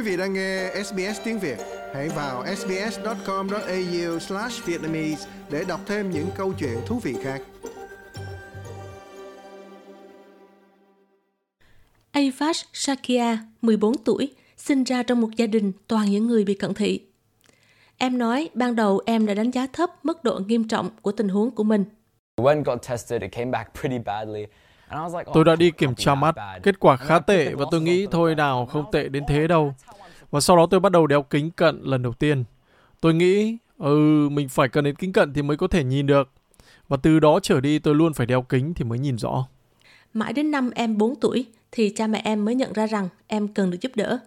Quý vị đang nghe SBS tiếng Việt, hãy vào sbs.com.au/vietnamese để đọc thêm những câu chuyện thú vị khác. Avash Shakia, 14 tuổi, sinh ra trong một gia đình toàn những người bị cận thị. Em nói ban đầu em đã đánh giá thấp mức độ nghiêm trọng của tình huống của mình. Tôi đã đi kiểm tra mắt, kết quả khá tệ và tôi nghĩ thôi nào không tệ đến thế đâu. Và sau đó tôi bắt đầu đeo kính cận lần đầu tiên. Tôi nghĩ, ừ, mình phải cần đến kính cận thì mới có thể nhìn được. Và từ đó trở đi tôi luôn phải đeo kính thì mới nhìn rõ. Mãi đến năm em 4 tuổi thì cha mẹ em mới nhận ra rằng em cần được giúp đỡ.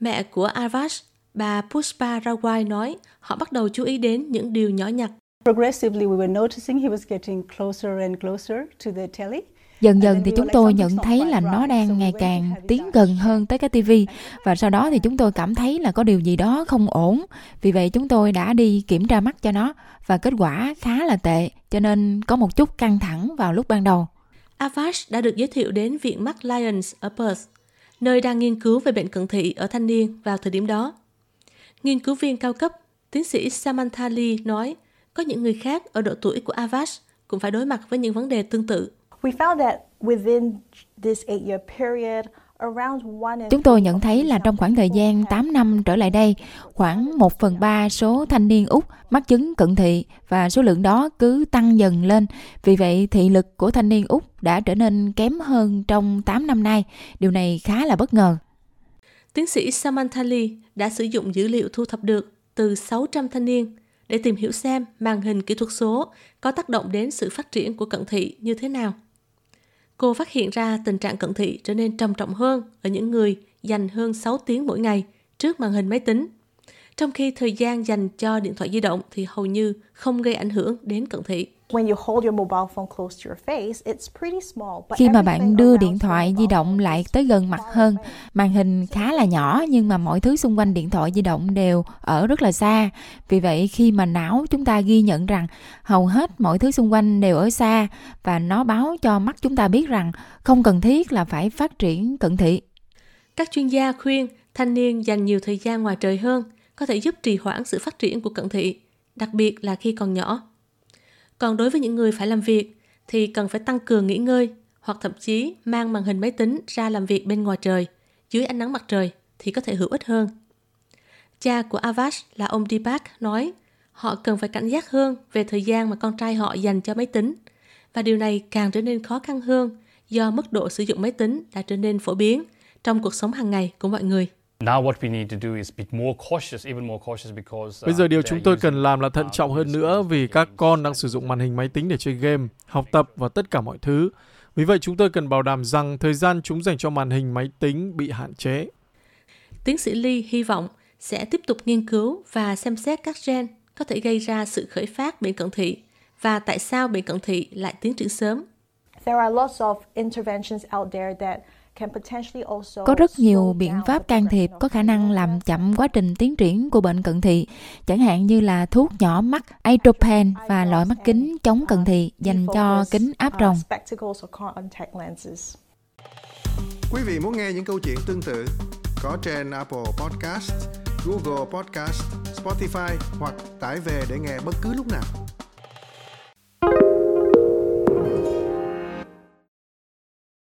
Mẹ của Avash, bà Pushpa Rawai nói họ bắt đầu chú ý đến những điều nhỏ nhặt. Progressively we were noticing he was getting closer and closer to the telly. Dần dần thì chúng tôi nhận thấy là nó đang ngày càng tiến gần hơn tới cái tivi và sau đó thì chúng tôi cảm thấy là có điều gì đó không ổn. Vì vậy chúng tôi đã đi kiểm tra mắt cho nó và kết quả khá là tệ cho nên có một chút căng thẳng vào lúc ban đầu. Avash đã được giới thiệu đến Viện mắt Lions ở Perth, nơi đang nghiên cứu về bệnh cận thị ở thanh niên vào thời điểm đó. Nghiên cứu viên cao cấp, tiến sĩ Samantha Lee nói có những người khác ở độ tuổi của Avash cũng phải đối mặt với những vấn đề tương tự. Chúng tôi nhận thấy là trong khoảng thời gian 8 năm trở lại đây, khoảng 1 phần 3 số thanh niên Úc mắc chứng cận thị và số lượng đó cứ tăng dần lên. Vì vậy, thị lực của thanh niên Úc đã trở nên kém hơn trong 8 năm nay. Điều này khá là bất ngờ. Tiến sĩ Samantha Lee đã sử dụng dữ liệu thu thập được từ 600 thanh niên để tìm hiểu xem màn hình kỹ thuật số có tác động đến sự phát triển của cận thị như thế nào. Cô phát hiện ra tình trạng cận thị trở nên trầm trọng hơn ở những người dành hơn 6 tiếng mỗi ngày trước màn hình máy tính, trong khi thời gian dành cho điện thoại di động thì hầu như không gây ảnh hưởng đến cận thị. Khi mà bạn đưa điện thoại di động lại tới gần mặt hơn, màn hình khá là nhỏ nhưng mà mọi thứ xung quanh điện thoại di động đều ở rất là xa. Vì vậy khi mà não chúng ta ghi nhận rằng hầu hết mọi thứ xung quanh đều ở xa và nó báo cho mắt chúng ta biết rằng không cần thiết là phải phát triển cận thị. Các chuyên gia khuyên thanh niên dành nhiều thời gian ngoài trời hơn có thể giúp trì hoãn sự phát triển của cận thị, đặc biệt là khi còn nhỏ. Còn đối với những người phải làm việc thì cần phải tăng cường nghỉ ngơi hoặc thậm chí mang màn hình máy tính ra làm việc bên ngoài trời, dưới ánh nắng mặt trời thì có thể hữu ích hơn. Cha của Avash là ông Deepak nói họ cần phải cảnh giác hơn về thời gian mà con trai họ dành cho máy tính và điều này càng trở nên khó khăn hơn do mức độ sử dụng máy tính đã trở nên phổ biến trong cuộc sống hàng ngày của mọi người. Bây giờ điều chúng tôi cần làm là thận trọng hơn nữa vì các con đang sử dụng màn hình máy tính để chơi game, học tập và tất cả mọi thứ. Vì vậy chúng tôi cần bảo đảm rằng thời gian chúng dành cho màn hình máy tính bị hạn chế. Tiến sĩ Lee hy vọng sẽ tiếp tục nghiên cứu và xem xét các gen có thể gây ra sự khởi phát bệnh cận thị và tại sao bệnh cận thị lại tiến triển sớm. There are lots of interventions out there that có rất nhiều biện pháp can thiệp có khả năng làm chậm quá trình tiến triển của bệnh cận thị, chẳng hạn như là thuốc nhỏ mắt Atopen và loại mắt kính chống cận thị dành cho kính áp uh, tròng. Quý vị muốn nghe những câu chuyện tương tự có trên Apple Podcast, Google Podcast, Spotify hoặc tải về để nghe bất cứ lúc nào.